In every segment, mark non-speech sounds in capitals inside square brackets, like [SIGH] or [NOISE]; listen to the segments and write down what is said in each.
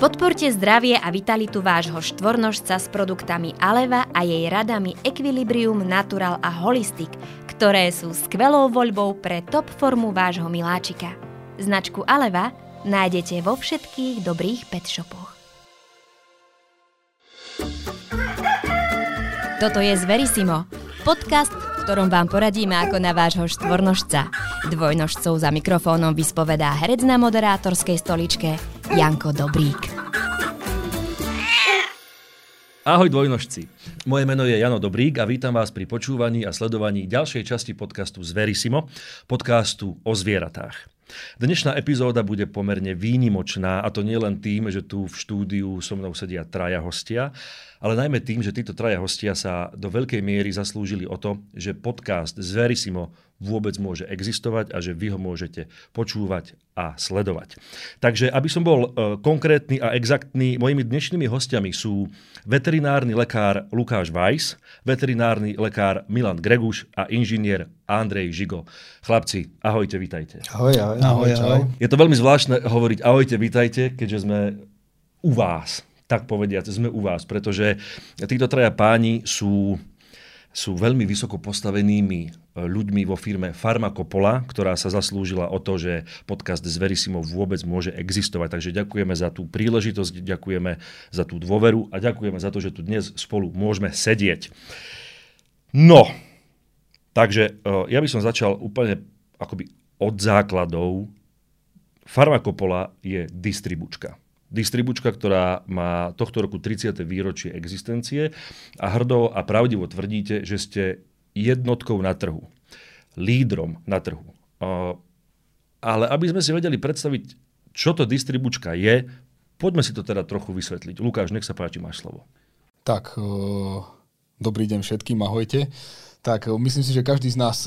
Podporte zdravie a vitalitu vášho štvornožca s produktami Aleva a jej radami Equilibrium Natural a Holistic, ktoré sú skvelou voľbou pre top formu vášho miláčika. Značku Aleva nájdete vo všetkých dobrých pet shopoch. Toto je Zverisimo, podcast, v ktorom vám poradíme ako na vášho štvornožca. Dvojnožcov za mikrofónom vyspovedá herec na moderátorskej stoličke Janko Dobrík. Ahoj dvojnožci. Moje meno je Jano Dobrík a vítam vás pri počúvaní a sledovaní ďalšej časti podcastu Zverisimo, podcastu o zvieratách. Dnešná epizóda bude pomerne výnimočná a to nie len tým, že tu v štúdiu so mnou sedia traja hostia, ale najmä tým, že títo traja hostia sa do veľkej miery zaslúžili o to, že podcast Zverisimo vôbec môže existovať a že vy ho môžete počúvať a sledovať. Takže, aby som bol e, konkrétny a exaktný, mojimi dnešnými hostiami sú veterinárny lekár Lukáš Weiss, veterinárny lekár Milan Greguš a inžinier Andrej Žigo. Chlapci, ahojte, vítajte. Ahoj, ahoj. ahoj, ahoj. Je to veľmi zvláštne hovoriť ahojte, vítajte, keďže sme u vás, tak povediať, sme u vás, pretože títo traja páni sú sú veľmi vysoko postavenými ľuďmi vo firme Farmakopola, ktorá sa zaslúžila o to, že podcast Zverisimo vôbec môže existovať. Takže ďakujeme za tú príležitosť, ďakujeme za tú dôveru a ďakujeme za to, že tu dnes spolu môžeme sedieť. No, takže e, ja by som začal úplne akoby od základov. Farmakopola je distribučka distribučka, ktorá má tohto roku 30. výročie existencie a hrdo a pravdivo tvrdíte, že ste jednotkou na trhu, lídrom na trhu. Ale aby sme si vedeli predstaviť, čo to distribučka je, poďme si to teda trochu vysvetliť. Lukáš, nech sa páči, máš slovo. Tak, dobrý deň všetkým, ahojte. Tak, myslím si, že každý z nás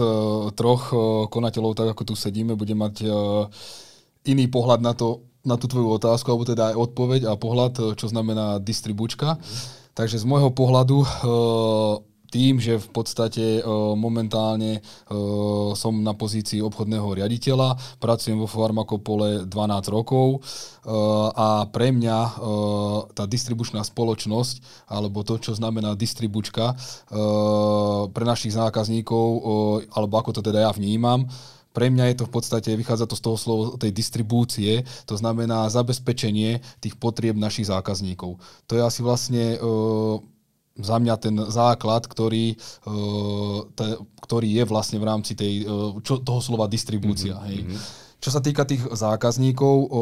troch konateľov, tak ako tu sedíme, bude mať iný pohľad na to, na tú tvoju otázku, alebo teda aj odpoveď a pohľad, e, čo znamená distribučka. Mm. Takže z môjho pohľadu e, tým, že v podstate e, momentálne som na pozícii obchodného riaditeľa, pracujem vo Farmakopole 12 rokov a pre mňa tá distribučná spoločnosť, alebo to, čo znamená distribučka pre našich zákazníkov, alebo ako to teda ja vnímam, pre mňa je to v podstate, vychádza to z toho slova tej distribúcie, to znamená zabezpečenie tých potrieb našich zákazníkov. To je asi vlastne za mňa ten základ, ktorý, uh, te, ktorý je vlastne v rámci tej, uh, čo, toho slova distribúcia. Mm-hmm. Hej. Čo sa týka tých zákazníkov, o,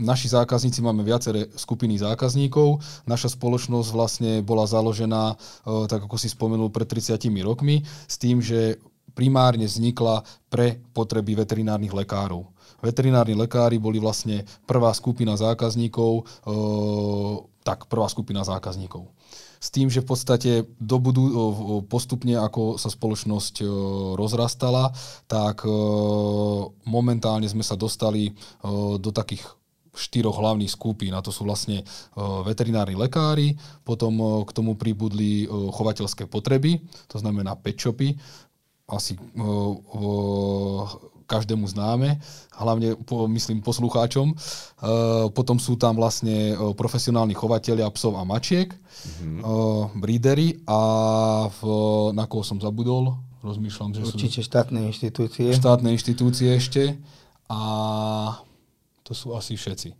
naši zákazníci máme viaceré skupiny zákazníkov. Naša spoločnosť vlastne bola založená, o, tak ako si spomenul, pred 30 rokmi, s tým, že primárne vznikla pre potreby veterinárnych lekárov. Veterinárni lekári boli vlastne prvá skupina zákazníkov, e, tak prvá skupina zákazníkov. S tým, že v podstate do budu, e, postupne, ako sa spoločnosť rozrastala, tak momentálne sme sa dostali do takých štyroch hlavných skupín. A to sú vlastne veterinárni lekári, potom k tomu pribudli chovateľské potreby, to znamená pet shopy, asi každému známe, hlavne po, myslím poslucháčom. Uh, potom sú tam vlastne uh, profesionálni chovateľia psov a mačiek, mm-hmm. uh, breedery a v, na koho som zabudol, rozmýšľam, že Určite sú... štátne inštitúcie. Štátne inštitúcie ešte a to sú asi všetci.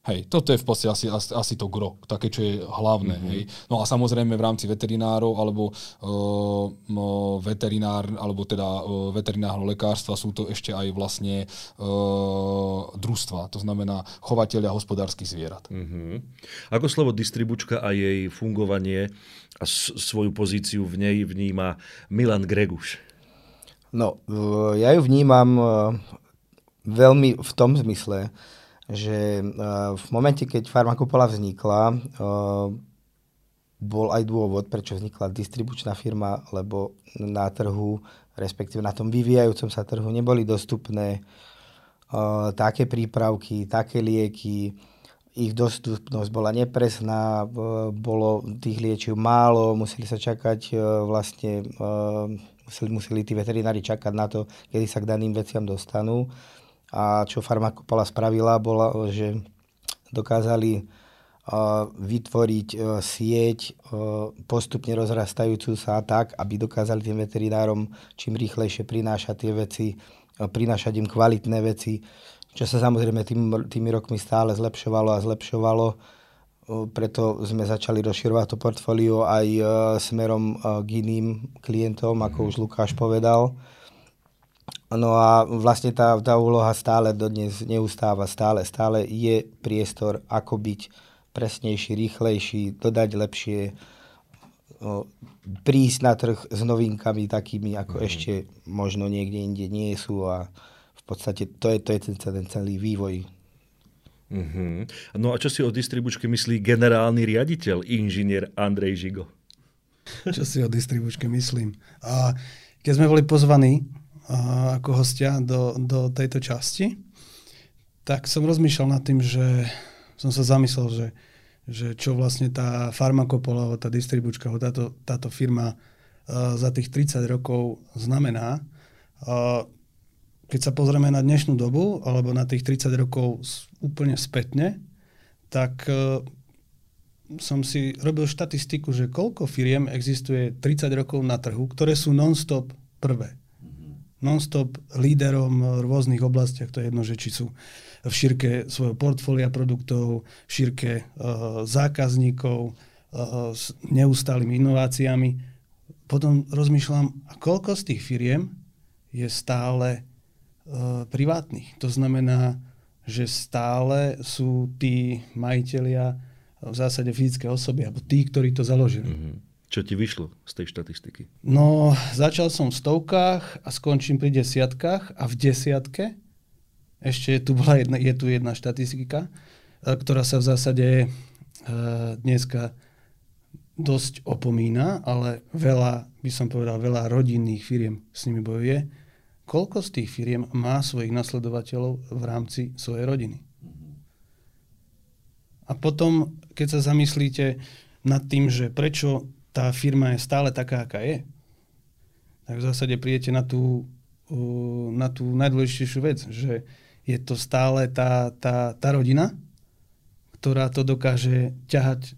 Hej, toto je v podstate asi, asi, asi to gro, také, čo je hlavné. Mm-hmm. Hej. No a samozrejme v rámci veterinárov alebo uh, veterinár, alebo teda uh, veterinárneho lekárstva sú to ešte aj vlastne uh, družstva, to znamená chovateľia hospodárskych zvierat. Mm-hmm. Ako slovo distribučka a jej fungovanie a s- svoju pozíciu v nej vníma Milan Greguš? No, ja ju vnímam veľmi v tom zmysle, že uh, v momente, keď Farmakopola vznikla, uh, bol aj dôvod, prečo vznikla distribučná firma, lebo na trhu, respektíve na tom vyvíjajúcom sa trhu, neboli dostupné uh, také prípravky, také lieky, ich dostupnosť bola nepresná, bolo tých liečiv málo, museli sa čakať vlastne, museli, museli tí veterinári čakať na to, kedy sa k daným veciam dostanú. A čo farmakopola spravila, bola, že dokázali vytvoriť sieť postupne rozrastajúcu sa tak, aby dokázali tým veterinárom čím rýchlejšie prinášať tie veci, prinášať im kvalitné veci, čo sa samozrejme tým, tými rokmi stále zlepšovalo a zlepšovalo. Preto sme začali rozširovať to portfólio aj smerom k iným klientom, ako už Lukáš povedal. No a vlastne tá, tá úloha stále dodnes neustáva, stále, stále je priestor, ako byť presnejší, rýchlejší, dodať lepšie, o, prísť na trh s novinkami takými, ako mm. ešte možno niekde inde nie sú a v podstate to je, to je ten, ten celý vývoj. Mm-hmm. No a čo si o distribučke myslí generálny riaditeľ, inžinier Andrej Žigo? Čo si o distribučke myslím? A keď sme boli pozvaní ako hostia do, do tejto časti, tak som rozmýšľal nad tým, že som sa zamyslel, že, že čo vlastne tá farmakopola, tá distribučka, táto, táto firma uh, za tých 30 rokov znamená. Uh, keď sa pozrieme na dnešnú dobu, alebo na tých 30 rokov úplne spätne, tak uh, som si robil štatistiku, že koľko firiem existuje 30 rokov na trhu, ktoré sú non-stop prvé non-stop líderom v rôznych oblastiach. To je jedno, že či sú v šírke svojho portfólia produktov, v šírke uh, zákazníkov, uh, s neustálými inováciami. Potom rozmýšľam, a koľko z tých firiem je stále uh, privátnych. To znamená, že stále sú tí majiteľia v zásade fyzické osoby, alebo tí, ktorí to založili. Mm-hmm. Čo ti vyšlo z tej štatistiky? No, začal som v stovkách a skončím pri desiatkách a v desiatke ešte tu bola jedna, je tu jedna štatistika, e, ktorá sa v zásade uh, dneska dosť opomína, ale veľa, by som povedal, veľa rodinných firiem s nimi bojuje. Koľko z tých firiem má svojich nasledovateľov v rámci svojej rodiny? A potom, keď sa zamyslíte nad tým, že prečo tá firma je stále taká, aká je, tak v zásade prídete na tú, na tú najdôležitejšiu vec, že je to stále tá, tá, tá rodina, ktorá to dokáže ťahať,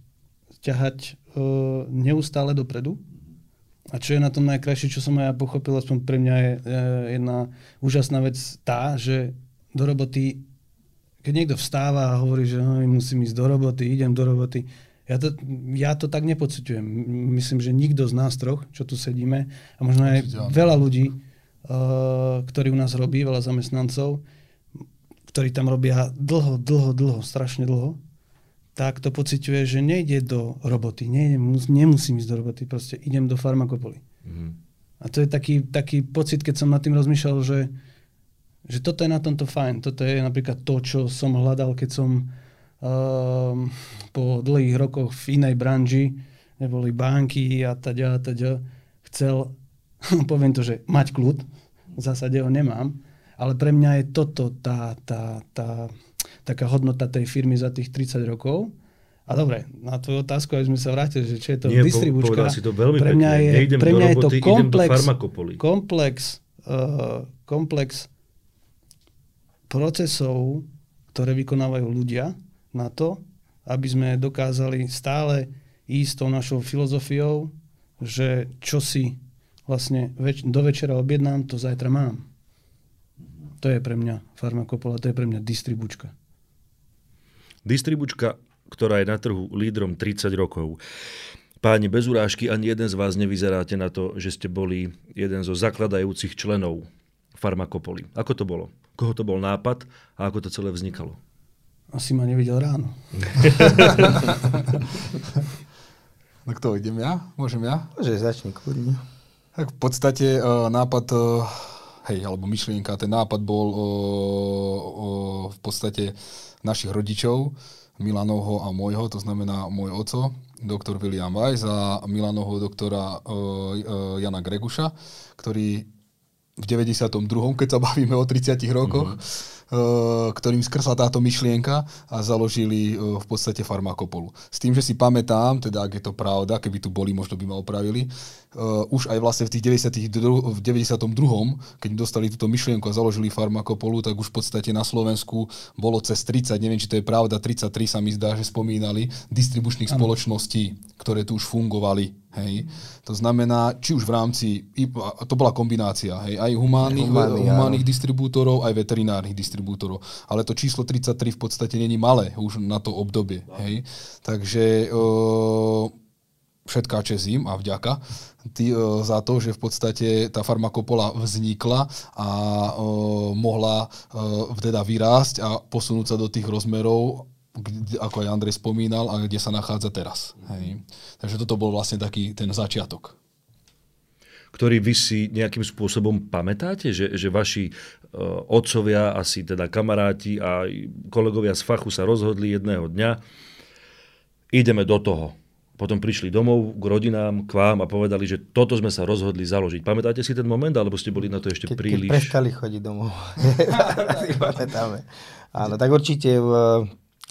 ťahať neustále dopredu. A čo je na tom najkrajšie, čo som aj ja pochopil, aspoň pre mňa je uh, jedna úžasná vec tá, že do roboty, keď niekto vstáva a hovorí, že no, musím ísť do roboty, idem do roboty, ja to, ja to tak nepociťujem. Myslím, že nikto z nás troch, čo tu sedíme, a možno aj veľa ľudí, uh, ktorí u nás robí, veľa zamestnancov, ktorí tam robia dlho, dlho, dlho, strašne dlho, tak to pociťuje, že nejde do roboty, nejdem, nemusím ísť do roboty, proste idem do farmakopoly. Mm-hmm. A to je taký, taký pocit, keď som nad tým rozmýšľal, že, že toto je na tomto fajn. Toto je napríklad to, čo som hľadal, keď som po dlhých rokoch v inej branži, neboli banky a teda, a teda, chcel, [LAUGHS] poviem to, že mať kľud, v zásade ho nemám, ale pre mňa je toto tá, tá, tá, taká hodnota tej firmy za tých 30 rokov. A dobre, na tvoju otázku, aby sme sa vrátili, že čo je to Nie, distribučka. si to veľmi pre mňa je, Nejdem pre mňa roboty, je to komplex, komplex, uh, komplex procesov, ktoré vykonávajú ľudia, na to, aby sme dokázali stále ísť tou našou filozofiou, že čo si vlastne več- do večera objednám, to zajtra mám. To je pre mňa farmakopola, to je pre mňa distribučka. Distribučka, ktorá je na trhu lídrom 30 rokov. Páni, bez urážky, ani jeden z vás nevyzeráte na to, že ste boli jeden zo zakladajúcich členov farmakopoly. Ako to bolo? Koho to bol nápad a ako to celé vznikalo? Asi ma nevidel ráno. [LAUGHS] no kto, idem ja? Môžem ja? Môže, začni kľudne. Tak v podstate uh, nápad, uh, hej, alebo myšlienka, ten nápad bol uh, uh, v podstate našich rodičov, Milanovho a môjho, to znamená môj oco, doktor William Weiss a Milanovho doktora uh, uh, Jana Greguša, ktorý v 92., keď sa bavíme o 30 rokoch, mm-hmm ktorým skrsla táto myšlienka a založili v podstate farmakopolu. S tým, že si pamätám, teda ak je to pravda, keby tu boli, možno by ma opravili, už aj vlastne v tých 90. v 92. keď dostali túto myšlienku a založili farmakopolu, tak už v podstate na Slovensku bolo cez 30, neviem, či to je pravda, 33 sa mi zdá, že spomínali, distribučných ano. spoločností, ktoré tu už fungovali Hej. To znamená, či už v rámci, to bola kombinácia, hej, aj humánnych, Humánny, humánnych distribútorov, aj veterinárnych distribútorov. Ale to číslo 33 v podstate není malé už na to obdobie. Hej. Takže e, všetká čest im a vďaka tý, e, za to, že v podstate tá farmakopola vznikla a e, mohla e, teda vyrásť a posunúť sa do tých rozmerov, ako aj Andrej spomínal, a kde sa nachádza teraz. Hej. Takže toto bol vlastne taký ten začiatok. Ktorý vy si nejakým spôsobom pamätáte, že, že vaši uh, otcovia, asi teda kamaráti a kolegovia z fachu sa rozhodli jedného dňa, ideme do toho. Potom prišli domov k rodinám, k vám a povedali, že toto sme sa rozhodli založiť. Pamätáte si ten moment, alebo ste boli na to ešte keď, príliš? Keď prestali chodiť domov. [LAUGHS] pamätáme. Áno, tak určite v,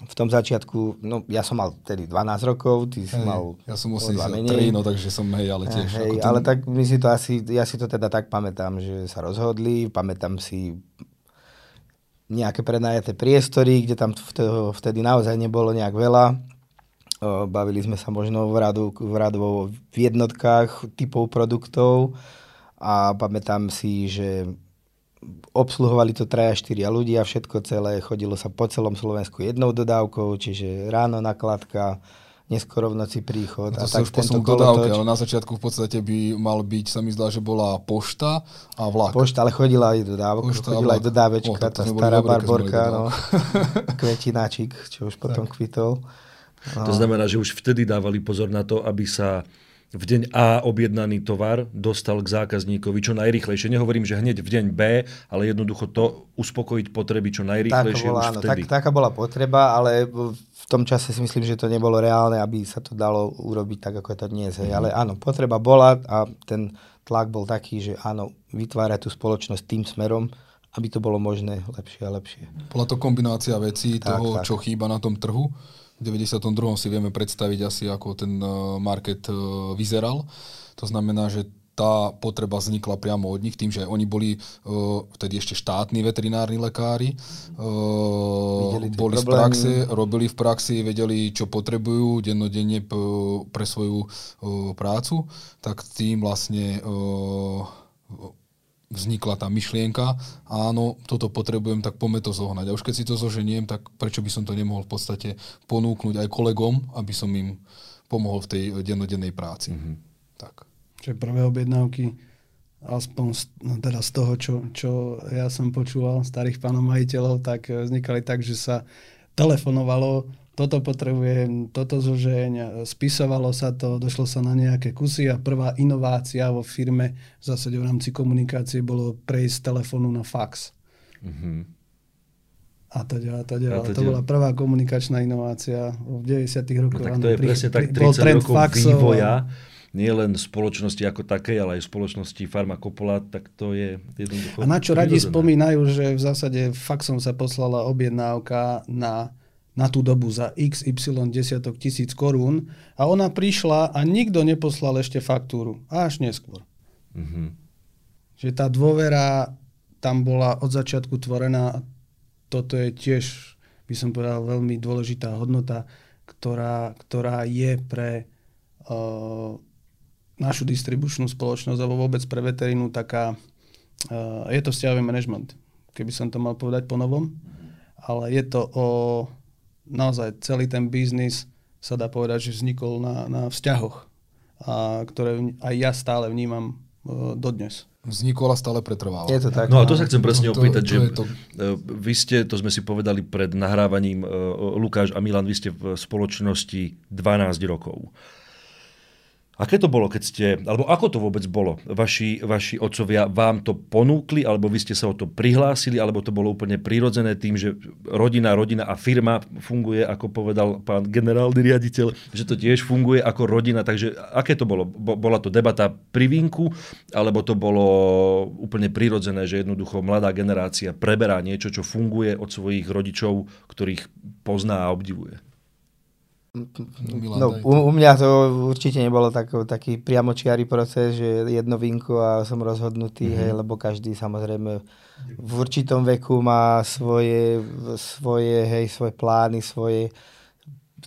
v tom začiatku, no ja som mal tedy 12 rokov, ty si mal Ja som 83, no takže som hej, ale tiež. Hej, ale tak my si to asi, ja si to teda tak pamätám, že sa rozhodli, pamätám si nejaké prenajaté priestory, kde tam vtedy naozaj nebolo nejak veľa. Bavili sme sa možno v radu, v radu v jednotkách typov produktov a pamätám si, že obsluhovali to 3-4 ľudia, všetko celé, chodilo sa po celom Slovensku jednou dodávkou, čiže ráno nakladka, neskoro v noci príchod. No to a tak už tento dodávke, ale na začiatku v podstate by mal byť, sa mi zdá, že bola pošta a vlak. Pošta, ale chodila aj dodávka, pošta chodila aj dodávečka, tá stará dobre, barborka, no, [LAUGHS] [LAUGHS] kvetináčik, čo už potom tak. kvitol. No. To znamená, že už vtedy dávali pozor na to, aby sa v deň A objednaný tovar dostal k zákazníkovi čo najrychlejšie. Nehovorím, že hneď v deň B, ale jednoducho to uspokojiť potreby čo najrychlejšie bola, už áno, vtedy. Tak, taká bola potreba, ale v tom čase si myslím, že to nebolo reálne, aby sa to dalo urobiť tak, ako je to dnes. Mm. Ale áno, potreba bola a ten tlak bol taký, že áno, vytvárať tú spoločnosť tým smerom, aby to bolo možné lepšie a lepšie. Bola to kombinácia vecí tak, toho, tak. čo chýba na tom trhu 92. si vieme predstaviť asi, ako ten eh, market eh, vyzeral. To znamená, že tá potreba vznikla priamo od nich, tým, že oni boli uh, vtedy ešte štátni veterinárni lekári, uh, boli z praxe, robili v praxi, vedeli, čo potrebujú dennodenne p- pre svoju uh, prácu, tak tým vlastne uh, vznikla tá myšlienka, áno, toto potrebujem, tak poďme to zohnať. A už keď si to zoženiem, tak prečo by som to nemohol v podstate ponúknuť aj kolegom, aby som im pomohol v tej dennodennej práci. Mm-hmm. Tak. Čiže prvé objednávky, aspoň z, no teda z toho, čo, čo ja som počúval starých pánov majiteľov, tak vznikali tak, že sa telefonovalo toto potrebujem, toto zožeň, spisovalo sa to, došlo sa na nejaké kusy a prvá inovácia vo firme v zásade v rámci komunikácie bolo prejsť z telefónu na fax. Mm-hmm. A teda, a teda, a to bola prvá komunikačná inovácia v 90 rokoch. No, tak to je pri, presne tak 30 rokov faxov, vývoja, nie len spoločnosti ako takej, ale aj spoločnosti Farmakopola, tak to je jednoducho... A na čo radi spomínajú, že v zásade faxom sa poslala objednávka na na tú dobu za XY desiatok tisíc korún a ona prišla a nikto neposlal ešte faktúru. Až neskôr. Mm-hmm. Že tá dôvera tam bola od začiatku tvorená a toto je tiež, by som povedal, veľmi dôležitá hodnota, ktorá, ktorá je pre uh, našu distribučnú spoločnosť alebo vôbec pre veterínu taká, uh, je to vzťahový management, keby som to mal povedať po novom, ale je to o naozaj celý ten biznis sa dá povedať, že vznikol na, na vzťahoch, a ktoré aj ja stále vnímam uh, dodnes. Vznikol a stále pretrval. Je to tak. No a to sa chcem presne no, opýtať, to, to že to... E, vy ste, to sme si povedali pred nahrávaním, uh, Lukáš a Milan, vy ste v spoločnosti 12 rokov. Aké to bolo, keď ste, alebo ako to vôbec bolo? Vaši, vaši otcovia vám to ponúkli, alebo vy ste sa o to prihlásili, alebo to bolo úplne prirodzené tým, že rodina, rodina a firma funguje, ako povedal pán generálny riaditeľ, že to tiež funguje ako rodina. Takže aké to bolo? Bola to debata pri vínku, alebo to bolo úplne prirodzené, že jednoducho mladá generácia preberá niečo, čo funguje od svojich rodičov, ktorých pozná a obdivuje? No, u, u mňa to určite nebolo tak, taký priamočiarý proces, že jedno vínko a som rozhodnutý, mm-hmm. hej, lebo každý samozrejme v určitom veku má svoje, svoje, hej, svoje plány, svoje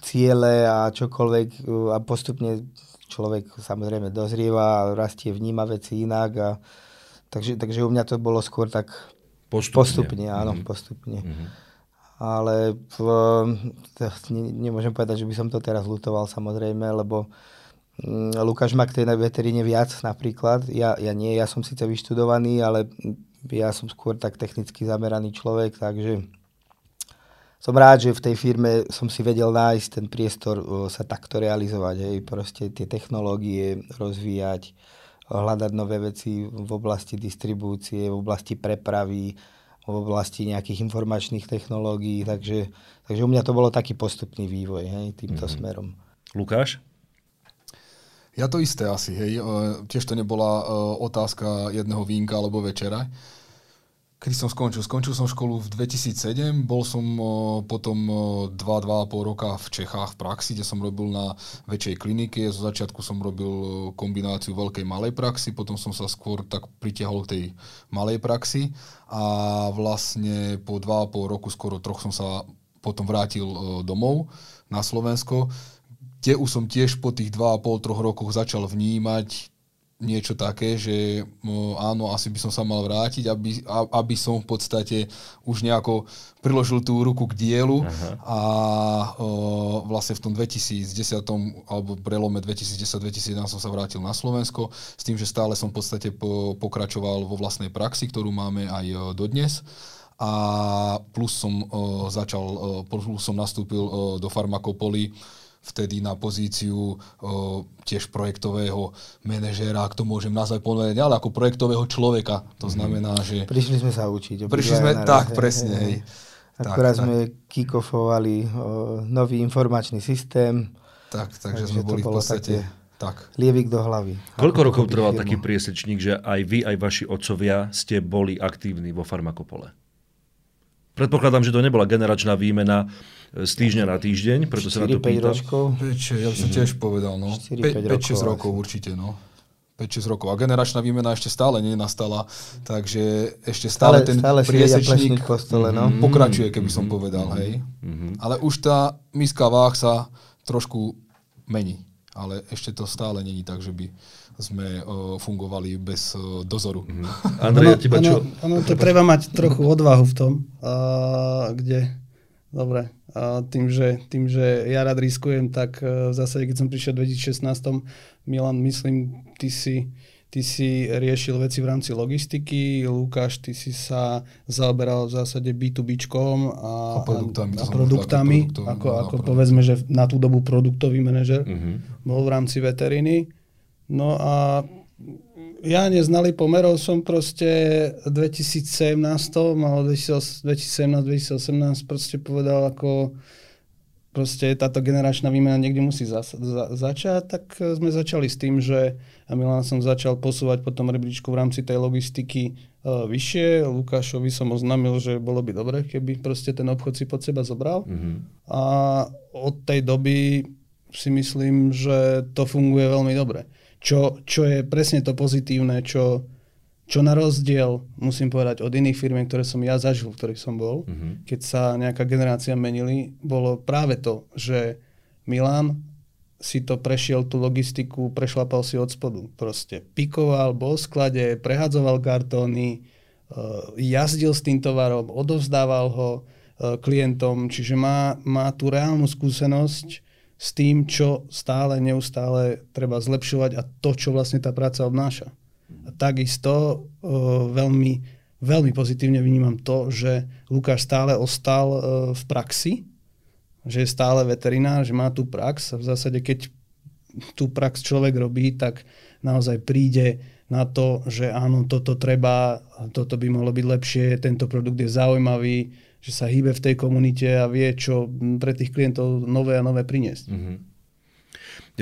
ciele a čokoľvek a postupne človek samozrejme dozrieva a rastie, vníma veci inak a takže, takže u mňa to bolo skôr tak postupne, postupne áno, mm-hmm. postupne. Mm-hmm ale v, ne, nemôžem povedať, že by som to teraz lutoval samozrejme, lebo mm, Lukáš má k tej veteríne viac napríklad. Ja, ja nie, ja som síce vyštudovaný, ale ja som skôr tak technicky zameraný človek, takže som rád, že v tej firme som si vedel nájsť ten priestor sa takto realizovať. Hej. Proste tie technológie rozvíjať, hľadať nové veci v oblasti distribúcie, v oblasti prepravy, v oblasti nejakých informačných technológií, takže, takže u mňa to bolo taký postupný vývoj hej, týmto mm-hmm. smerom. Lukáš? Ja to isté asi, hej. Tiež to nebola otázka jedného vínka alebo večera. Kedy som skončil? Skončil som školu v 2007, bol som potom 2-2,5 roka v Čechách v praxi, kde som robil na väčšej klinike. Zo začiatku som robil kombináciu veľkej malej praxi, potom som sa skôr tak pritiahol k tej malej praxi a vlastne po 2,5 roku, skoro troch som sa potom vrátil domov na Slovensko, kde už som tiež po tých 2,5-3 rokoch začal vnímať niečo také, že áno, asi by som sa mal vrátiť, aby, aby som v podstate už nejako priložil tú ruku k dielu Aha. a o, vlastne v tom 2010 alebo prelome 2010-2011 som sa vrátil na Slovensko s tým, že stále som v podstate po, pokračoval vo vlastnej praxi, ktorú máme aj dodnes a plus som o, začal, o, plus som nastúpil o, do farmakopoly vtedy na pozíciu o, tiež projektového manažéra, ak to môžem nazvať povedať, ale ako projektového človeka. To mhm. znamená, že... Prišli sme sa učiť. Prišli sme, naraz, tak, hej, presne. Hej. hej. [LAUGHS] Akurát tak, sme kickofovali nový informačný systém. Tak, takže, takže sme boli v podstate... Tak. Lievik do hlavy. Koľko rokov trval firmu? taký priesečník, že aj vy, aj vaši otcovia ste boli aktívni vo farmakopole? Predpokladám, že to nebola generačná výmena z týždňa na týždeň, preto 4, sa na to pýtam. Ročkov. 5, ja by som tiež povedal, no. 5-6 rokov, určite, no. 5-6 rokov. A generačná výmena ešte stále nenastala, takže ešte stále, stále ten stále priesečník kostole, no. pokračuje, keby som mhm. povedal, hej. Mm-hmm. Ale už tá miská váh sa trošku mení. Ale ešte to stále není tak, že by sme uh, fungovali bez uh, dozoru. Mm-hmm. Andrej, teba čo? Ono, ono to treba mať trochu [LAUGHS] odvahu v tom, uh, kde Dobre, a tým, že, tým, že ja rád riskujem, tak e, v zásade, keď som prišiel v 2016, Milan, myslím, ty si, ty si riešil veci v rámci logistiky, Lukáš, ty si sa zaoberal v zásade B2Bčkom a, a produktami, a, a produktami ako, ako, ako povedzme, že na tú dobu produktový manažer uh-huh. bol v rámci veteriny. No a ja neznali pomerov som proste v 2017 alebo 2017-2018 proste povedal ako proste táto generačná výmena niekde musí za, za, začať, tak sme začali s tým, že a Milan som začal posúvať potom rebríčku v rámci tej logistiky uh, vyššie. Lukášovi som oznámil, že bolo by dobre, keby proste ten obchod si pod seba zobral. Mm-hmm. A od tej doby si myslím, že to funguje veľmi dobre. Čo, čo je presne to pozitívne, čo, čo na rozdiel, musím povedať, od iných firm, ktoré som ja zažil, v ktorých som bol, mm-hmm. keď sa nejaká generácia menili, bolo práve to, že Milan si to prešiel tú logistiku, prešlapal si od spodu. Proste pikoval, bol v sklade, prehadzoval kartóny, uh, jazdil s tým tovarom, odovzdával ho uh, klientom, čiže má, má tú reálnu skúsenosť s tým, čo stále, neustále treba zlepšovať a to, čo vlastne tá práca obnáša. A takisto uh, veľmi, veľmi pozitívne vnímam to, že Lukáš stále ostal uh, v praxi, že je stále veterinár, že má tú prax a v zásade keď tú prax človek robí, tak naozaj príde na to, že áno, toto treba, toto by mohlo byť lepšie, tento produkt je zaujímavý, že sa hýbe v tej komunite a vie, čo pre tých klientov nové a nové priniesť. Mm-hmm.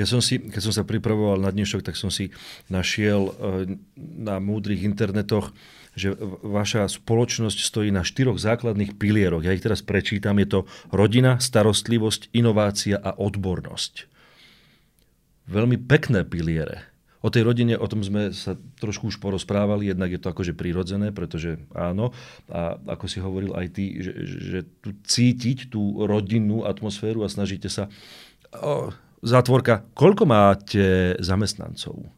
Ja som si, keď som sa pripravoval na dnešok, tak som si našiel eh, na múdrych internetoch, že vaša spoločnosť stojí na štyroch základných pilieroch. Ja ich teraz prečítam. Je to rodina, starostlivosť, inovácia a odbornosť. Veľmi pekné piliere. O tej rodine, o tom sme sa trošku už porozprávali, jednak je to akože prirodzené, pretože áno, a ako si hovoril aj ty, že, že tu cítiť tú rodinnú atmosféru a snažíte sa... O, zátvorka, koľko máte zamestnancov?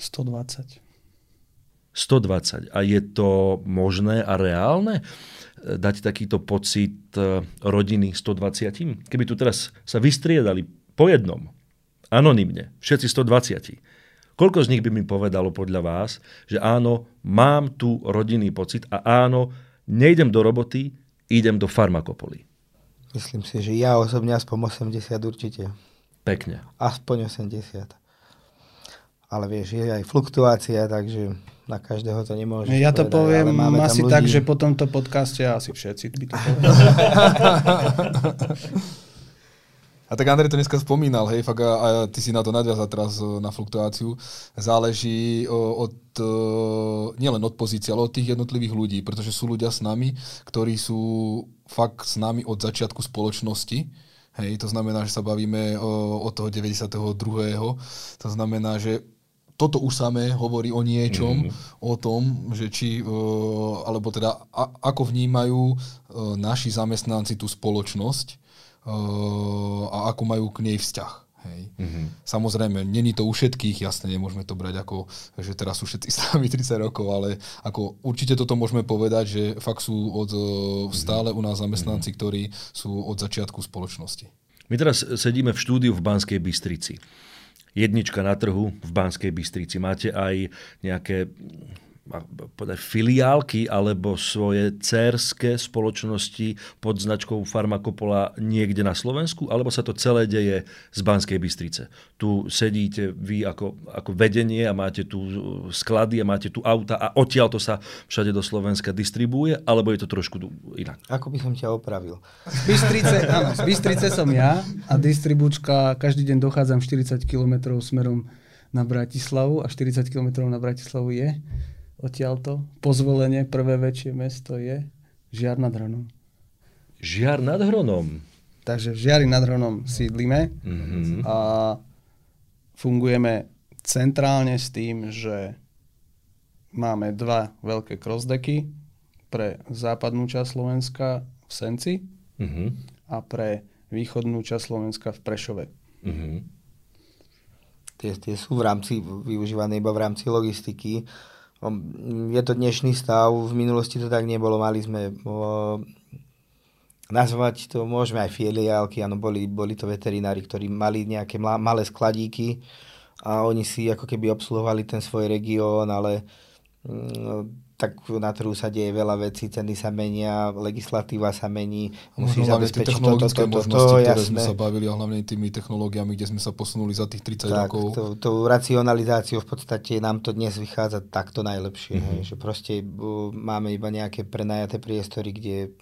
120. 120. A je to možné a reálne e, dať takýto pocit e, rodiny 120? Keby tu teraz sa vystriedali po jednom, anonymne, všetci 120 Koľko z nich by mi povedalo podľa vás, že áno, mám tu rodinný pocit a áno, nejdem do roboty, idem do farmakopoly? Myslím si, že ja osobne aspoň 80 určite. Pekne. Aspoň 80. Ale vieš, je aj fluktuácia, takže na každého to nemôže. Ja to povedať, poviem asi tak, že po tomto podcaste asi všetci by to povedali. [LAUGHS] [LAUGHS] [LAUGHS] A tak Andrej to dneska spomínal, hej, fakt a, a ty si na to nadviazal teraz e, na fluktuáciu. Záleží o, od, e, nielen od pozície, ale od tých jednotlivých ľudí, pretože sú ľudia s nami, ktorí sú fakt s nami od začiatku spoločnosti. Hej, to znamená, že sa bavíme o, od toho 92. To znamená, že toto už samé hovorí o niečom, mm. o tom, že či, e, alebo teda a, ako vnímajú naši zamestnanci tú spoločnosť a ako majú k nej vzťah. Hej. Mm-hmm. Samozrejme, není to u všetkých, jasne, nemôžeme to brať ako, že teraz sú všetci [LAUGHS] s nami 30 rokov, ale ako určite toto môžeme povedať, že fakt sú od, mm-hmm. stále u nás zamestnanci, mm-hmm. ktorí sú od začiatku spoločnosti. My teraz sedíme v štúdiu v Banskej Bystrici. Jednička na trhu v Banskej Bystrici. Máte aj nejaké povedať, filiálky alebo svoje cérske spoločnosti pod značkou Farmakopola niekde na Slovensku, alebo sa to celé deje z Banskej Bystrice. Tu sedíte vy ako, ako vedenie a máte tu sklady a máte tu auta a odtiaľ to sa všade do Slovenska distribuje, alebo je to trošku inak? Ako by som ťa opravil? Z Bystrice, áno, z Bystrice som ja a distribučka, každý deň dochádzam 40 km smerom na Bratislavu a 40 km na Bratislavu je odtiaľto. Pozvolenie, prvé väčšie mesto je Žiar nad Hronom. Žiar nad Hronom. Takže v Žiari nad Hronom sídlime mm-hmm. a fungujeme centrálne s tým, že máme dva veľké crossdecky pre západnú časť Slovenska v Senci mm-hmm. a pre východnú časť Slovenska v Prešove. Mm-hmm. Tie, tie sú v rámci, využívané iba v rámci logistiky je to dnešný stav, v minulosti to tak nebolo, mali sme nazvať to, môžeme aj filiálky, áno, boli, boli to veterinári, ktorí mali nejaké malé skladíky a oni si ako keby obsluhovali ten svoj región, ale mm, tak na trhu sa deje veľa vecí, ceny sa menia, legislatíva sa mení, musí no, zabezpečiť toto, toto, možnosti, to, ktoré jasné. sme sa bavili a hlavne tými technológiami, kde sme sa posunuli za tých 30 tak, rokov. To, to racionalizáciou v podstate nám to dnes vychádza takto najlepšie. Mm-hmm. Hej, že proste uh, máme iba nejaké prenajaté priestory, kde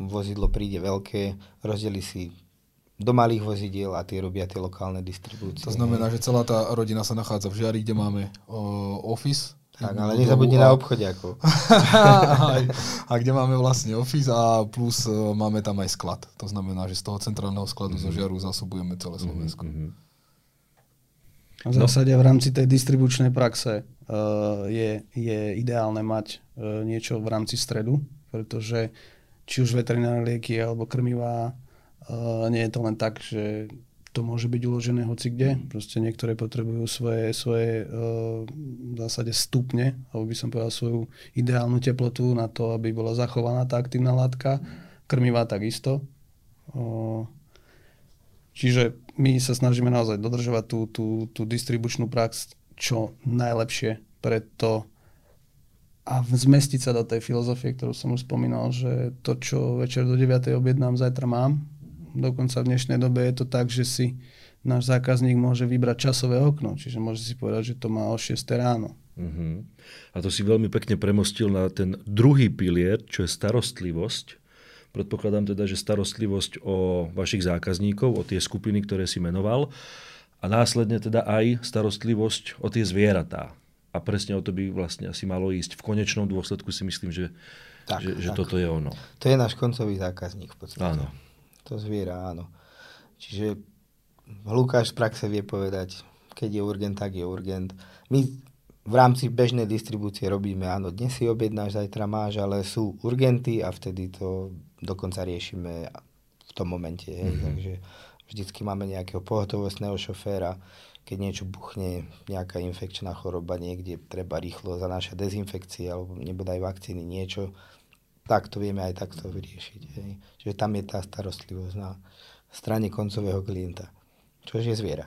vozidlo príde veľké, rozdeli si do malých vozidiel a tie robia tie lokálne distribúcie. To znamená, že celá tá rodina sa nachádza v Žiari, kde máme uh, office, tak, ale nezabudni na obchode ako. [LAUGHS] a kde máme vlastne office a plus uh, máme tam aj sklad. To znamená, že z toho centrálneho skladu mm-hmm. zo Žiaru zásobujeme celé mhm, Slovensko. Mm-hmm. V zásade v rámci tej distribučnej praxe uh, je, je ideálne mať uh, niečo v rámci stredu, pretože či už veterinárne lieky alebo krmivá, uh, nie je to len tak, že to môže byť uložené hoci kde. Proste niektoré potrebujú svoje, svoje uh, v zásade stupne, alebo by som povedal svoju ideálnu teplotu na to, aby bola zachovaná tá aktívna látka. Krmivá takisto. Uh, čiže my sa snažíme naozaj dodržovať tú, tú, tú distribučnú prax čo najlepšie preto a zmestiť sa do tej filozofie, ktorú som už spomínal, že to, čo večer do 9. objednám, zajtra mám dokonca v dnešnej dobe je to tak, že si náš zákazník môže vybrať časové okno, čiže môže si povedať, že to má o 6 ráno. Uh-huh. A to si veľmi pekne premostil na ten druhý pilier, čo je starostlivosť. Predpokladám teda, že starostlivosť o vašich zákazníkov, o tie skupiny, ktoré si menoval a následne teda aj starostlivosť o tie zvieratá. A presne o to by vlastne asi malo ísť. V konečnom dôsledku si myslím, že, tak, že, že toto je ono. To je náš koncový zákazník v podstate. Áno. To zviera, áno. Čiže Lukáš z praxe vie povedať, keď je urgent, tak je urgent. My v rámci bežnej distribúcie robíme, áno, dnes si objednáš, zajtra máš, ale sú urgenty a vtedy to dokonca riešime v tom momente. Hej. Mm-hmm. Takže vždycky máme nejakého pohotovostného šoféra, keď niečo buchne, nejaká infekčná choroba niekde, treba rýchlo zanášať dezinfekcie alebo nebodaj vakcíny, niečo, tak to vieme aj takto vyriešiť. Hej. Čiže tam je tá starostlivosť na strane koncového klienta čo je zviera.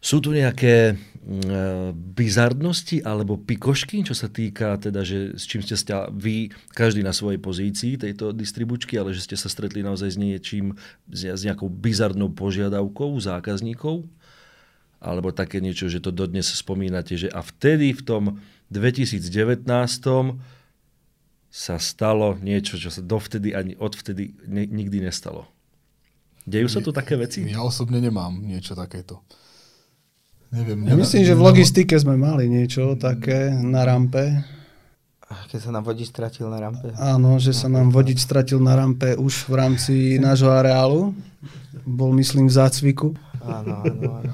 Sú tu nejaké mm, bizardnosti alebo pikošky, čo sa týka teda, že s čím ste ste vy, každý na svojej pozícii tejto distribučky, ale že ste sa stretli naozaj s niečím, s nejakou bizardnou požiadavkou zákazníkov? Alebo také niečo, že to dodnes spomínate, že a vtedy v tom 2019 sa stalo niečo, čo sa dovtedy ani odvtedy ne, nikdy nestalo. Dejú sa tu také veci? Ja osobne nemám niečo takéto. Neviem. Ja myslím, že v logistike sme mali niečo také na rampe. Keď sa nám vodič stratil na rampe? Áno, že sa nám vodič stratil na rampe už v rámci nášho areálu. Bol, myslím, v zácviku. Áno, áno, áno.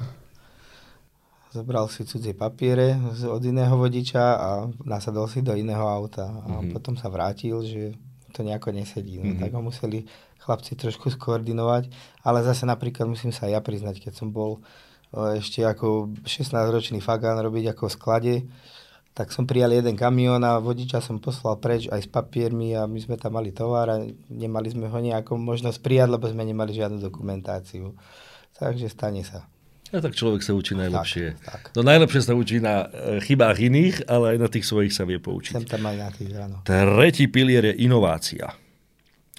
Zobral si cudzie papiere od iného vodiča a nasadol si do iného auta. A mm-hmm. potom sa vrátil, že to nejako nesedí. No, mm-hmm. Tak ho museli chlapci trošku skoordinovať, ale zase napríklad musím sa ja priznať, keď som bol ešte ako 16-ročný fagán robiť ako v sklade, tak som prijal jeden kamión a vodiča som poslal preč aj s papiermi a my sme tam mali tovar a nemali sme ho nejakú možnosť prijať, lebo sme nemali žiadnu dokumentáciu. Takže stane sa. A tak človek sa učí najlepšie. Tak, tak. No najlepšie sa učí na e, chybách iných, ale aj na tých svojich sa vie poučiť. Sem tam aj na tých, áno. Tretí pilier je inovácia.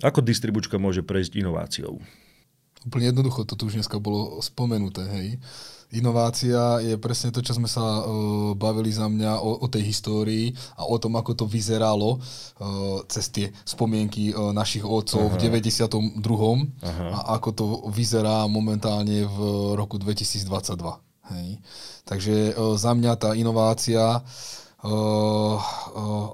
Ako distribučka môže prejsť inováciou? Úplne jednoducho, to tu už dneska bolo spomenuté, hej. Inovácia je presne to, čo sme sa uh, bavili za mňa o, o tej histórii a o tom, ako to vyzeralo uh, cez tie spomienky uh, našich otcov Aha. v 92. Aha. a ako to vyzerá momentálne v roku 2022. Hej. Takže uh, za mňa tá inovácia uh, Uh,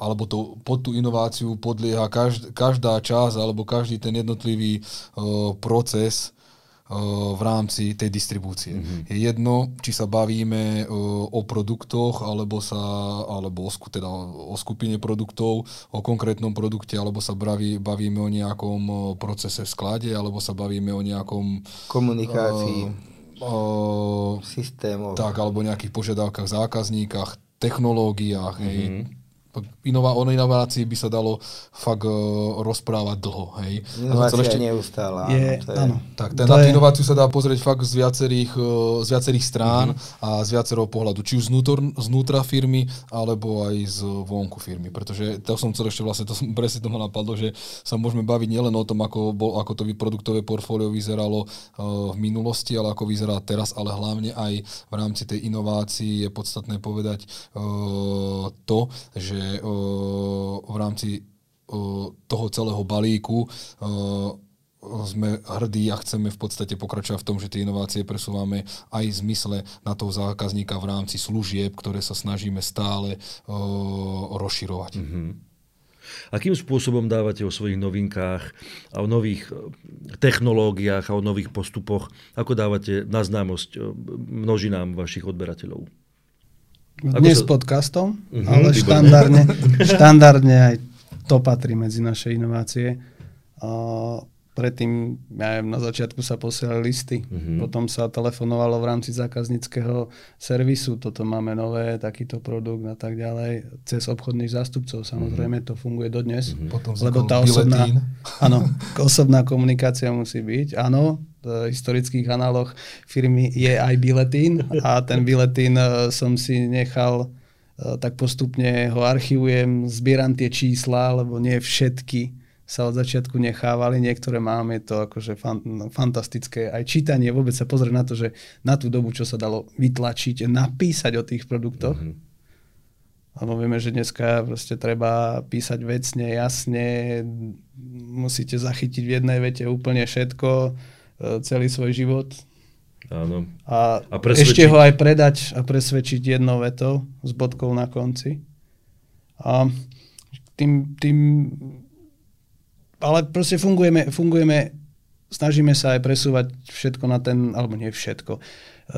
alebo to, pod tú inováciu podlieha každ, každá časť alebo každý ten jednotlivý uh, proces v rámci tej distribúcie. Mm-hmm. Je jedno, či sa bavíme o produktoch, alebo, sa, alebo o, teda o skupine produktov, o konkrétnom produkte, alebo sa baví, bavíme o nejakom procese v sklade, alebo sa bavíme o nejakom... Komunikácii. Uh, systémoch. Tak, alebo nejakých požiadavkách, zákazníkach, technológiách. Mm-hmm. Hej. Inová, o inovácii by sa dalo fakt uh, rozprávať dlho. Hej. Inovácia ešte... neustála. Je, áno, je... áno. Tak, ten, na je... inováciu sa dá pozrieť fakt z viacerých, uh, z viacerých strán mm-hmm. a z viacerého pohľadu. Či už znútor, znútra firmy, alebo aj z vonku firmy. Pretože to som chcel ešte vlastne, to som [LAUGHS] presne to ma napadlo, že sa môžeme baviť nielen o tom, ako, bol, ako to produktové portfólio vyzeralo uh, v minulosti, ale ako vyzerá teraz, ale hlavne aj v rámci tej inovácii je podstatné povedať uh, to, že v rámci toho celého balíku sme hrdí a chceme v podstate pokračovať v tom, že tie inovácie presúvame aj v zmysle na toho zákazníka v rámci služieb, ktoré sa snažíme stále rozširovať. Mm-hmm. Akým spôsobom dávate o svojich novinkách a o nových technológiách a o nových postupoch, ako dávate na známosť množinám vašich odberateľov? Dnes sa... podcastom, uh-huh, ale štandardne, [LAUGHS] štandardne aj to patrí medzi naše inovácie. Uh, predtým, ja neviem, na začiatku sa posielali listy, uh-huh. potom sa telefonovalo v rámci zákazníckého servisu, toto máme nové, takýto produkt a tak ďalej, cez obchodných zástupcov, samozrejme uh-huh. to funguje dodnes, uh-huh. potom lebo tá osobná, [LAUGHS] áno, osobná komunikácia musí byť, áno, v historických análoch firmy je aj biletín a ten biletín e, som si nechal e, tak postupne ho archivujem, zbieram tie čísla, lebo nie všetky sa od začiatku nechávali, niektoré máme, to akože fan, no, fantastické. Aj čítanie, vôbec sa pozrieť na to, že na tú dobu, čo sa dalo vytlačiť, napísať o tých produktoch. Mm-hmm. Lebo vieme, že dneska proste treba písať vecne, jasne, musíte zachytiť v jednej vete úplne všetko, e, celý svoj život. Áno. A, a ešte ho aj predať a presvedčiť jednou vetou s bodkou na konci. A tým, tým ale proste fungujeme, fungujeme, snažíme sa aj presúvať všetko na ten, alebo nie všetko, e,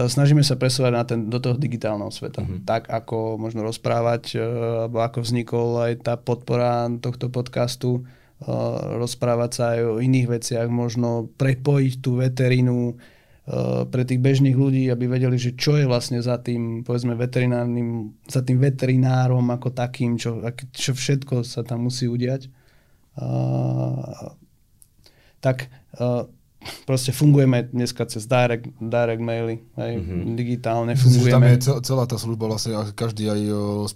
snažíme sa presúvať na ten, do toho digitálneho sveta. Uh-huh. Tak, ako možno rozprávať, e, alebo ako vznikol aj tá podpora tohto podcastu, e, rozprávať sa aj o iných veciach, možno prepojiť tú veterínu pre tých bežných ľudí, aby vedeli, že čo je vlastne za tým, povedzme, veterinárnym, za tým veterinárom ako takým, čo, čo všetko sa tam musí udiať tak proste fungujeme dneska cez direct, direct maily, aj mm-hmm. digitálne fungujeme. Tam je celá tá služba, vlastne každý aj z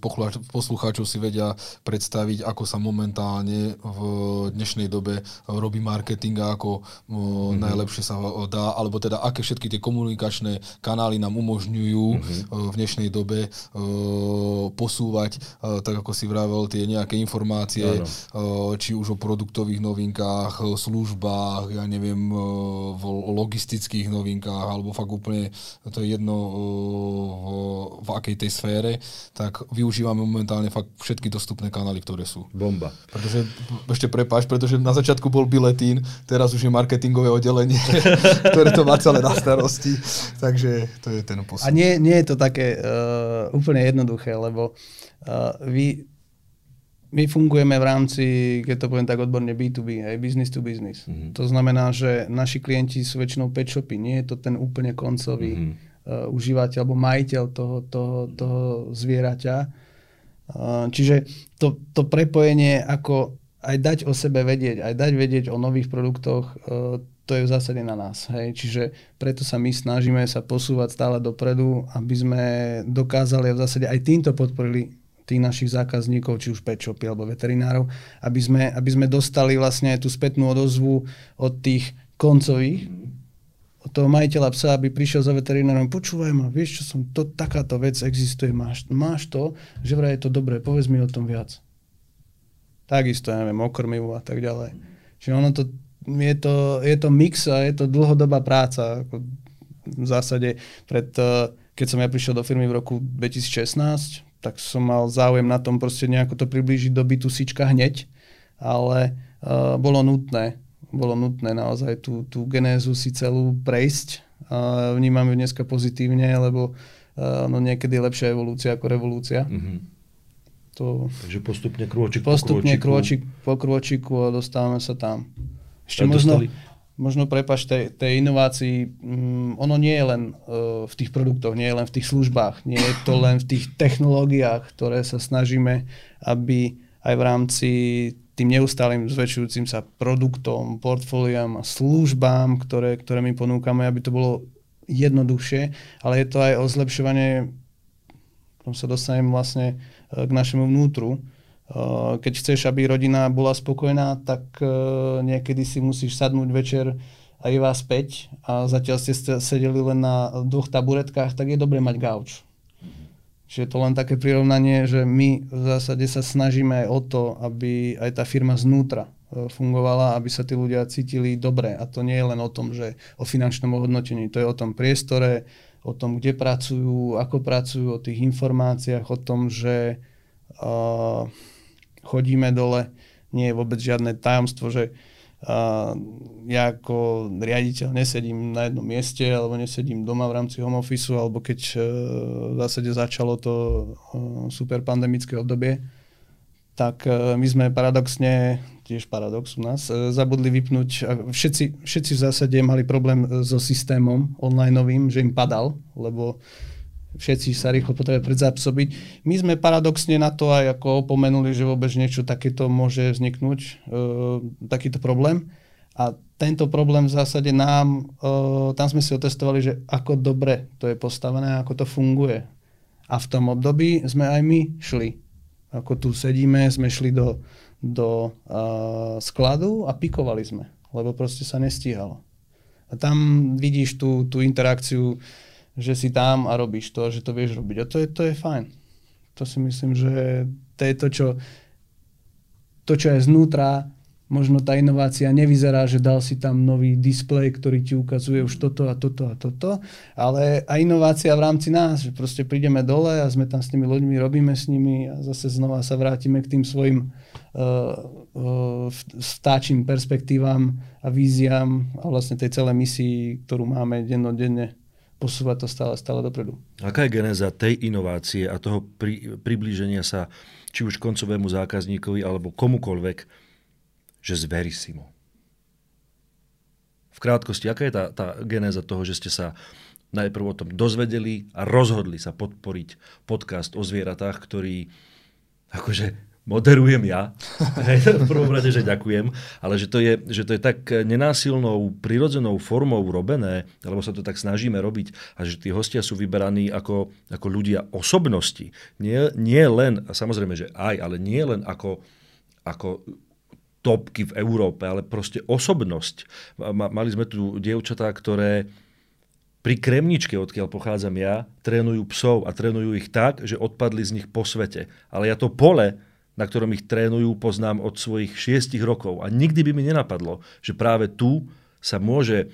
poslucháčov si vedia predstaviť, ako sa momentálne v dnešnej dobe robí marketing a ako mm-hmm. najlepšie sa dá, alebo teda aké všetky tie komunikačné kanály nám umožňujú mm-hmm. v dnešnej dobe posúvať, tak ako si vravel, tie nejaké informácie, ano. či už o produktových novinkách, službách, ja neviem, v logistických novinkách, alebo fakt úplne, to je jedno v, v akej tej sfére, tak využívame momentálne fakt všetky dostupné kanály, ktoré sú. Bomba. Pretože, ešte prepáč, pretože na začiatku bol biletín, teraz už je marketingové oddelenie, [LAUGHS] ktoré to má celé na starosti, takže to je ten posun. A nie, nie je to také uh, úplne jednoduché, lebo uh, vy my fungujeme v rámci, keď to poviem tak odborne, B2B, aj business to business. Mm-hmm. To znamená, že naši klienti sú väčšinou pet shopy, nie je to ten úplne koncový mm-hmm. uh, užívateľ alebo majiteľ toho, toho, toho zvieraťa. Uh, čiže to, to prepojenie, ako aj dať o sebe vedieť, aj dať vedieť o nových produktoch, uh, to je v zásade na nás. Hej. Čiže preto sa my snažíme sa posúvať stále dopredu, aby sme dokázali v zásade aj týmto podporili tých našich zákazníkov, či už pet shopy alebo veterinárov, aby sme, aby sme dostali vlastne tú spätnú odozvu od tých koncových, od toho majiteľa psa, aby prišiel za veterinárom, počúvaj ma, vieš čo som, to, takáto vec existuje, máš, máš to, že vraj je to dobré, povedz mi o tom viac. Takisto, ja neviem, okrmivu a tak ďalej. Čiže ono to, je to, je to mix a je to dlhodobá práca. V zásade, pred, eh, keď som ja prišiel do firmy v roku 2016, tak som mal záujem na tom proste nejako to priblížiť do bytu sička hneď, ale uh, bolo nutné, bolo nutné naozaj tú, tú genézu si celú prejsť. Uh, vnímam ju dneska pozitívne, lebo uh, no niekedy je lepšia evolúcia ako revolúcia. Mm-hmm. To, Takže postupne krôčik postupne po krôčiku. po krôčiku a dostávame sa tam. Ešte možno, dostali možno prepač tej, tej inovácii, um, ono nie je len uh, v tých produktoch, nie je len v tých službách, nie je to len v tých technológiách, ktoré sa snažíme, aby aj v rámci tým neustálým zväčšujúcim sa produktom, portfóliám a službám, ktoré, ktoré my ponúkame, aby to bolo jednoduchšie, ale je to aj o zlepšovanie, tom sa dostanem vlastne uh, k našemu vnútru, keď chceš, aby rodina bola spokojná, tak eh, niekedy si musíš sadnúť večer aj vás 5 a zatiaľ ste sedeli len na dvoch taburetkách, tak je dobre mať gauč. Čiže je to len také prirovnanie, že my v zásade sa snažíme aj o to, aby aj tá firma znútra eh, fungovala, aby sa tí ľudia cítili dobre. A to nie je len o tom, že o finančnom ohodnotení, to je o tom priestore, o tom, kde pracujú, ako pracujú, o tých informáciách, o tom, že uh, chodíme dole, nie je vôbec žiadne tajomstvo, že uh, ja ako riaditeľ nesedím na jednom mieste alebo nesedím doma v rámci home office, alebo keď uh, v zásade začalo to uh, super pandemické obdobie, tak uh, my sme paradoxne, tiež paradox u nás, uh, zabudli vypnúť, a všetci, všetci v zásade mali problém so systémom online že im padal, lebo všetci sa rýchlo potrebujú predzápsobiť. My sme paradoxne na to aj ako opomenuli, že vôbec niečo takéto môže vzniknúť, e, takýto problém. A tento problém v zásade nám, e, tam sme si otestovali, že ako dobre to je postavené, ako to funguje. A v tom období sme aj my šli. Ako tu sedíme, sme šli do, do uh, skladu a pikovali sme, lebo proste sa nestíhalo. A tam vidíš tú, tú interakciu, že si tam a robíš to, že to vieš robiť. A to je, to je fajn. To si myslím, že to je to, čo, to, čo je znútra možno tá inovácia nevyzerá, že dal si tam nový displej, ktorý ti ukazuje už toto a toto a toto, ale a inovácia v rámci nás, že proste prídeme dole a sme tam s tými ľuďmi, robíme s nimi a zase znova sa vrátime k tým svojim uh, uh, vtáčim perspektívam a víziám a vlastne tej celej misii, ktorú máme dennodenne posúvať to stále, stále dopredu. Aká je genéza tej inovácie a toho pri, priblíženia sa či už koncovému zákazníkovi alebo komukolvek že z Verissimo. V krátkosti, aká je tá, tá genéza toho, že ste sa najprv o tom dozvedeli a rozhodli sa podporiť podcast o zvieratách, ktorý akože moderujem ja. [LAUGHS] v prvom rade, že ďakujem, ale že to, je, že to je tak nenásilnou, prirodzenou formou robené, alebo sa to tak snažíme robiť a že tí hostia sú vyberaní ako, ako ľudia osobnosti. Nie, nie len, a samozrejme, že aj, ale nie len ako, ako topky v Európe, ale proste osobnosť. Mali sme tu dievčatá, ktoré pri Kremničke, odkiaľ pochádzam ja, trénujú psov a trénujú ich tak, že odpadli z nich po svete. Ale ja to pole, na ktorom ich trénujú, poznám od svojich šiestich rokov. A nikdy by mi nenapadlo, že práve tu sa môže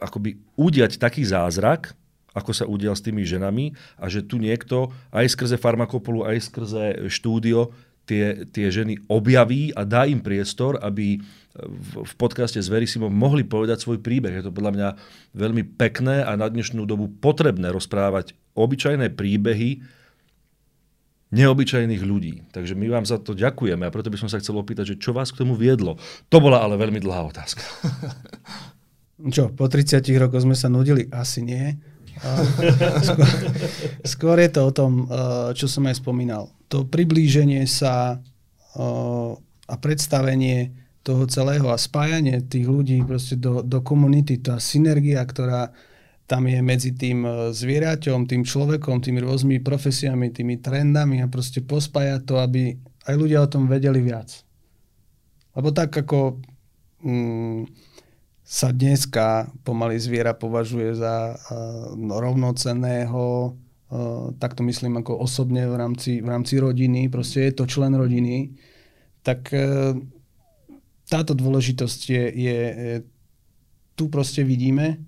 akoby udiať taký zázrak, ako sa udial s tými ženami a že tu niekto aj skrze farmakopolu, aj skrze štúdio tie, tie ženy objaví a dá im priestor, aby v, v podcaste s Verisimom mohli povedať svoj príbeh. Je to podľa mňa veľmi pekné a na dnešnú dobu potrebné rozprávať obyčajné príbehy neobyčajných ľudí. Takže my vám za to ďakujeme a preto by som sa chcel opýtať, že čo vás k tomu viedlo. To bola ale veľmi dlhá otázka. [LAUGHS] Čo, po 30 rokoch sme sa nudili? Asi nie. [LAUGHS] skôr, skôr je to o tom, čo som aj spomínal to priblíženie sa uh, a predstavenie toho celého a spájanie tých ľudí proste do, do komunity, tá synergia, ktorá tam je medzi tým zvieraťom, tým človekom, tými rôznymi profesiami, tými trendami a proste pospájať to, aby aj ľudia o tom vedeli viac. Lebo tak ako mm, sa dneska pomaly zviera považuje za uh, rovnocenného Uh, tak to myslím ako osobne v rámci, v rámci rodiny, proste je to člen rodiny, tak uh, táto dôležitosť je, je, tu proste vidíme,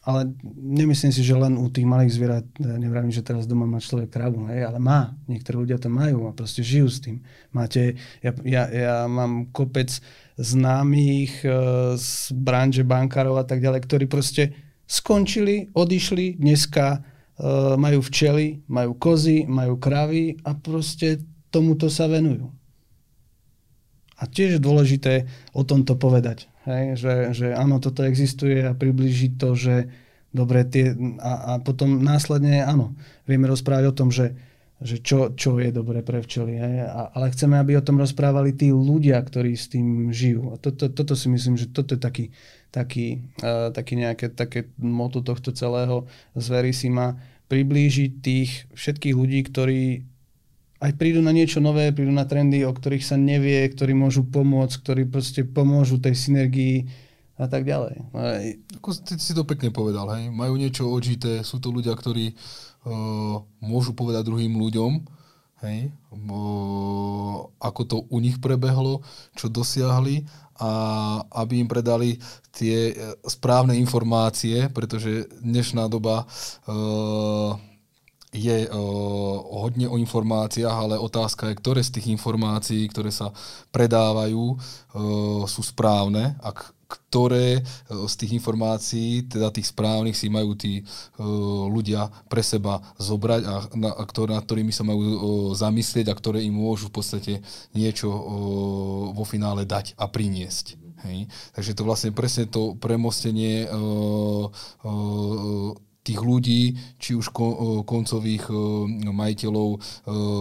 ale nemyslím si, že len u tých malých zvierat, nevravím, že teraz doma má človek kravu, ale má. Niektorí ľudia to majú a proste žijú s tým. Máte, ja, ja, ja mám kopec známych uh, z branže bankárov a tak ďalej, ktorí proste skončili, odišli, dneska Eh, majú včely, majú kozy, majú kravy a proste tomuto sa venujú. A tiež je dôležité o tomto povedať. Hej? Že, že áno, toto existuje a približiť to, že dobre, tie, a, a potom následne áno, vieme rozprávať o tom, že, že čo, čo je dobre pre včely. Hej? A, ale chceme, aby o tom rozprávali tí ľudia, ktorí s tým žijú. A to, to, toto si myslím, že toto je taký, taký, uh, taký nejaké také moto tohto celého zvery si ma priblížiť tých všetkých ľudí, ktorí aj prídu na niečo nové, prídu na trendy, o ktorých sa nevie, ktorí môžu pomôcť, ktorí proste pomôžu tej synergii a tak ďalej. Aj... Ako ty si to pekne povedal, hej? majú niečo odžité, sú to ľudia, ktorí uh, môžu povedať druhým ľuďom, hej? Uh, ako to u nich prebehlo, čo dosiahli a aby im predali tie e, správne informácie, pretože dnešná doba uh, je uh, hodne o informáciách, ale otázka je, ktoré z tých informácií, ktoré sa predávajú, uh, sú správne. Ak ktoré z tých informácií, teda tých správnych, si majú tí ľudia pre seba zobrať a na, nad ktorými sa majú zamyslieť a ktoré im môžu v podstate niečo vo finále dať a priniesť. Hej. Takže to vlastne presne to premostenie uh, uh, tých ľudí, či už koncových majiteľov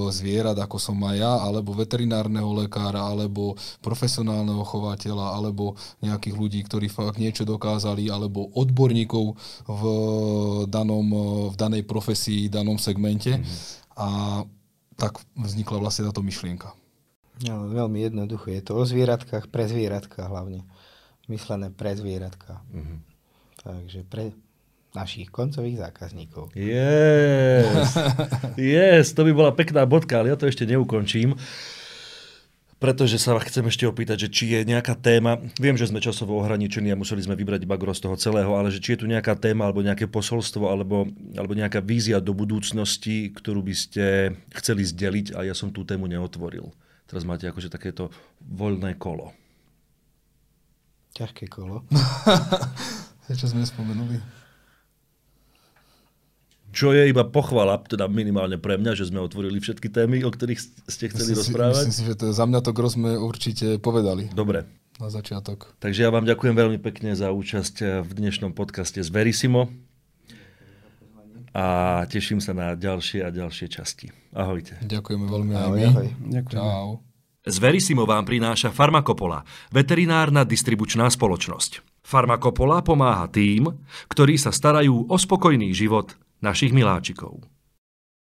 zvierat, ako som aj ja, alebo veterinárneho lekára, alebo profesionálneho chovateľa, alebo nejakých ľudí, ktorí fakt niečo dokázali, alebo odborníkov v, danom, v danej profesii, danom segmente. Mm-hmm. A tak vznikla vlastne táto myšlienka. No, veľmi jednoduché. Je to o zvieratkách, pre zvieratka hlavne. Myslené pre zvieratka. Mhm. Takže pre našich koncových zákazníkov. Yes, yes, to by bola pekná bodka, ale ja to ešte neukončím. Pretože sa vás chcem ešte opýtať, že či je nejaká téma, viem, že sme časovo ohraničení a museli sme vybrať iba gro z toho celého, ale že či je tu nejaká téma alebo nejaké posolstvo alebo, alebo nejaká vízia do budúcnosti, ktorú by ste chceli zdeliť a ja som tú tému neotvoril. Teraz máte akože takéto voľné kolo. Ťažké kolo. [LAUGHS] Čo sme spomenuli? Čo je iba pochvala, teda minimálne pre mňa, že sme otvorili všetky témy, o ktorých ste chceli myslím rozprávať. Si, myslím si, že to je, za mňa to gro sme určite povedali Dobre, na začiatok. takže ja vám ďakujem veľmi pekne za účasť v dnešnom podcaste z Verissimo a teším sa na ďalšie a ďalšie časti. Ahojte. Ďakujeme veľmi aj Ahoj, my. ahoj. Ďakujem. Čau. Z Verisimo vám prináša Farmakopola, veterinárna distribučná spoločnosť. Farmakopola pomáha tým, ktorí sa starajú o spokojný život našich miláčikov.